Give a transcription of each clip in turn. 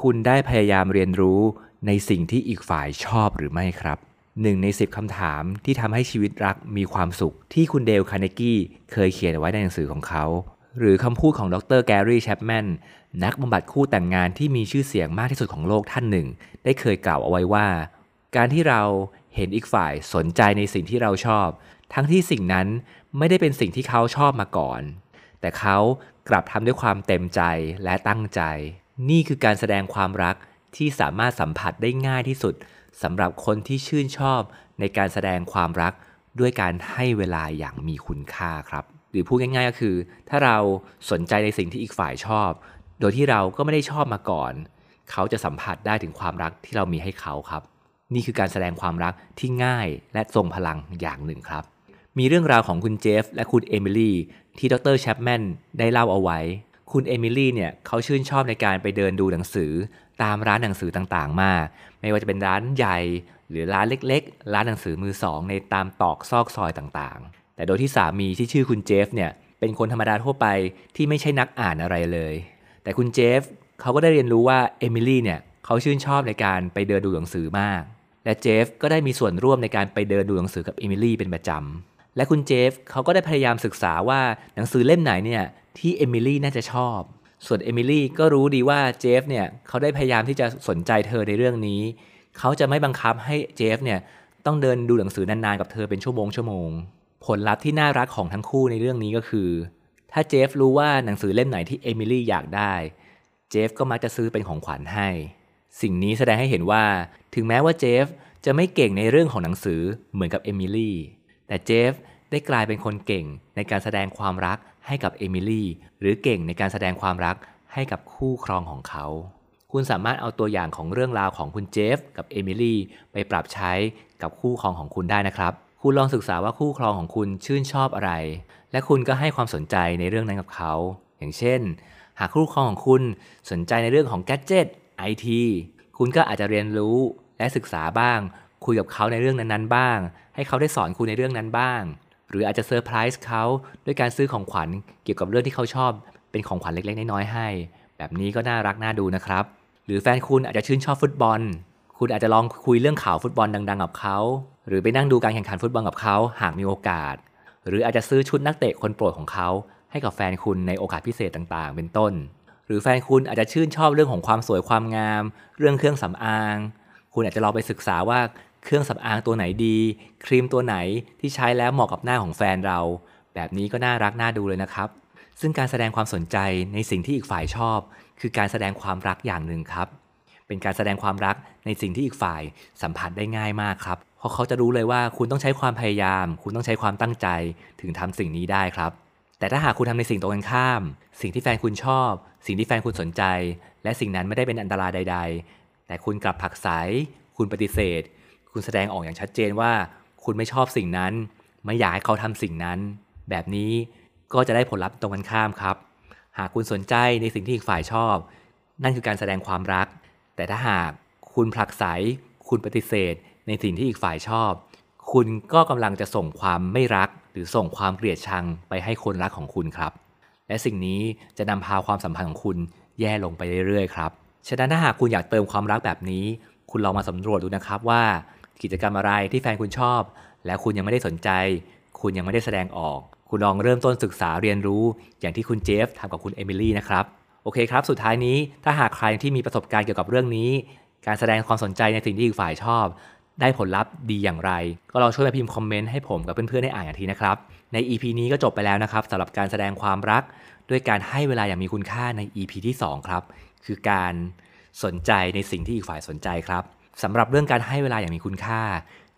คุณได้พยายามเรียนรู้ในสิ่งที่อีกฝ่ายชอบหรือไม่ครับหนึ่งในสิบคำถามที่ทำให้ชีวิตรักมีความสุข ที่คุณเดลคาร์เนกี้เคยเขียนไว้ในหนังสือของเขา หรือคำพูดของดรแกรี่แชปแมนนักบำบัดคู่แต่งงานที่มีชื่อเสียงมากที่สุดของโลกท่านหนึ่ง ได้เคยกล่าวเอาไว้ว่า การที่เราเห็นอีกฝ่ายสนใจในสิ่งที่เราชอบ ทั้งที่สิ่งนั้นไม่ได้เป็นสิ่งที่เขาชอบมาก่อน แต่เขากลับทำด้วยความเต็มใจและตั้งใจ นี่คือการแสดงความรักที่สามารถสัมผัสได้ง่ายที่สุดสำหรับคนที่ชื่นชอบในการแสดงความรักด้วยการให้เวลาอย่างมีคุณค่าครับ หรือพูดง่ายๆก็คือ ถ้าเราสนใจในสิ่งที่อีกฝ่ายชอบ โดยที่เราก็ไม่ได้ชอบมาก่อน เขาจะสัมผัสได้ถึงความรักที่เรามีให้เขาครับ นี่คือการแสดงความรักที่ง่ายและทรงพลังอย่างหนึ่งครับ มีเรื่องราวของคุณเจฟ และคุณเอมิลี่ที่ดรแชปแมนได้เล่าเอาไว้ คุณเอมิลี่เนี่ยเขาชื่นชอบในการไปเดินดูหนังสือตามร้านหนังสือต่างๆ มาก ไม่ว่าจะเป็นร้านใหญ่ หรือร้านเล็กๆ ร้านหนังสือมือสองในตามตอกซอกซอยต่างๆ แต่โดยที่สามีที่ชื่อคุณเจฟเนี่ยเป็นคนธรรมดาทั่วไปที่ไม่ใช่นักอ่านอะไรเลย แต่คุณเจฟเขาก็ได้เรียนรู้ว่าเอมิลี่เนี่ยเขาชื่นชอบในการไปเดินดูหนังสือมาก และเจฟก็ได้มีส่วนร่วมในการไปเดินดูหนังสือกับเอมิลี่เป็นประจำ และคุณเจฟเขาก็ได้พยายามศึกษาว่าหนังสือเล่มไหนเนี่ยที่เอมิลี่น่าจะชอบ ส่วนเอมิลี่ก็รู้ดีว่าเจฟเนี่ยเขาได้พยายามที่จะสนใจเธอในเรื่องนี้ เขาจะไม่บังคับให้เจฟเนี่ยต้องเดินดูหนังสือนานๆกับเธอเป็นชั่วโมงชั่วโมง ผลลัพธ์ที่น่ารักของทั้งคู่ในเรื่องนี้ก็คือ ถ้าเจฟรู้ว่าหนังสือเล่มไหนที่เอมิลี่อยากได้ เจฟก็มักจะซื้อเป็นของขวัญให้ สิ่งนี้แสดงให้เห็นว่า ถึงแม้ว่าเจฟจะไม่เก่งในเรื่องของหนังสือเหมือนกับเอมิลี่ แต่เจฟได้กลายเป็นคนเก่งในการแสดงความรักให้กับเอมิลี่หรือเก่งในการแสดงความรักให้กับคู่ครองของเขา คุณสามารถเอาตัวอย่างของเรื่องราวของคุณเจฟกับเอมิลี่ไปปรับใช้กับคู่ครองของคุณได้นะครับ คุณลองศึกษาว่าคู่ครองของคุณชื่นชอบอะไร และคุณก็ให้ความสนใจในเรื่องนั้นกับเขา อย่างเช่น หากคู่ครองของคุณสนใจในเรื่องของแกจ g e t ไอทีคุณก็อาจจะเรียนรู้และศึกษาบ้าง คุยกับเขาในเรื่องนั้นๆ บ้าง ให้เขาได้สอนคุณในเรื่องนั้นบ้าง หรืออาจจะเซอร์ไพรส์เขาด้วยการซื้อของขวัญเกี่ยวกับเรื่องที่เขาชอบเป็นของขวัญเล็กๆ น้อยๆให้ แบบนี้ก็น่ารักน่าดูนะครับ หรือแฟนคุณอาจจะชื่นชอบฟุตบอล คุณอาจจะลองคุยเรื่องข่าวฟุตบอลดัง ๆ กับเขา หรือไปนั่งดูการแข่งขันฟุตบอลกับเขาหากมีโอกาส หรืออาจจะซื้อชุดนักเตะคนโปรดของเขา ให้กับแฟนคุณในโอกาสพิเศษต่างๆ เป็นต้น หรือแฟนคุณอาจจะชื่นชอบเรื่องของความสวยความงาม เรื่องเครื่องสำอาง คุณอาจจะลองไปศึกษาว่า เครื่องสำอางตัวไหนดี ครีมตัวไหนที่ใช้แล้วเหมาะกับหน้าของแฟนเรา แบบนี้ก็น่ารักน่าดูเลยนะครับ ซึ่งการแสดงความสนใจในสิ่งที่อีกฝ่ายชอบ คือการแสดงความรักอย่างหนึ่งครับ เป็นการแสดงความรักในสิ่งที่อีกฝ่ายสัมผัสได้ง่ายมากครับเพราะเขาจะรู้เลยว่าคุณต้องใช้ความพยายาม คุณต้องใช้ความตั้งใจถึงทำสิ่งนี้ได้ครับ แต่ถ้าหากคุณทำในสิ่งตรงกันข้าม สิ่งที่แฟนคุณชอบ สิ่งที่แฟนคุณสนใจ และสิ่งนั้นไม่ได้เป็นอันตรายใด ๆ แต่คุณกลับผักใสคุณปฏิเสธ คุณแสดงออกอย่างชัดเจนว่า คุณไม่ชอบสิ่งนั้น ไม่อยากให้เขาทำสิ่งนั้น แบบนี้ก็จะได้ผลลัพธ์ตรงกันข้ามครับ หากคุณสนใจในสิ่งที่อีกฝ่ายชอบ นั่นคือการแสดงความรัก แต่ถ้าหากคุณผลักไสคุณปฏิเสธ ในสิ่งที่อีกฝ่ายชอบ คุณก็กำลังจะส่งความไม่รัก หรือส่งความเกลียดชังไปให้คนรักของคุณครับ และสิ่งนี้จะนำพาความสัมพันธ์ของคุณแย่ลงไปเรื่อยๆครับฉะนั้นถ้าหากคุณอยากเติมความรักแบบนี้ คุณลองมาสำรวจดูนะครับว่า กิจกรรมอะไรที่แฟนคุณชอบ แล้วคุณยังไม่ได้สนใจ คุณยังไม่ได้แสดงออก คุณลองเริ่มต้นศึกษาเรียนรู้ อย่างที่คุณเจฟทำกับคุณเอมิลี่นะครับโอเคครับ สุดท้ายนี้ถ้าหากใครที่มีประสบการณ์เกี่ยวกับเรื่องนี้ การแสดงความสนใจในสิ่งที่อีกฝ่ายชอบ ได้ผลลัพธ์ดีอย่างไร ก็ลองช่วยมาพิมพ์คอมเมนต์ให้ผมกับเพื่อนๆได้อ่านอย่างทีนะครับ ใน EP นี้ก็จบไปแล้วนะครับสำหรับการแสดงความรัก ด้วยการให้เวลาอย่างมีคุณค่าใน EP ที่ 2 ครับ คือการสนใจในสิ่งที่อีกฝ่ายสนใจครับ สำหรับเรื่องการให้เวลาอย่างมีคุณค่า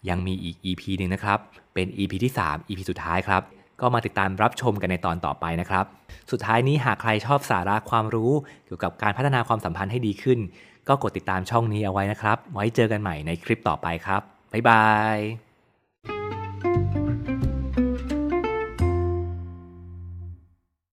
ยังมีอีก EP หนึ่งนะครับ เป็น EP ที่ 3 EP สุดท้ายครับ ก็มาติดตามรับชมกันในตอนต่อไปนะครับ สุดท้ายนี้หากใครชอบสาระความรู้เกี่ยวกับการพัฒนาความสัมพันธ์ให้ดีขึ้น ก็กดติดตามช่องนี้เอาไว้นะครับ ไว้เจอกันใหม่ในคลิปต่อไปครับบ๊ายบาย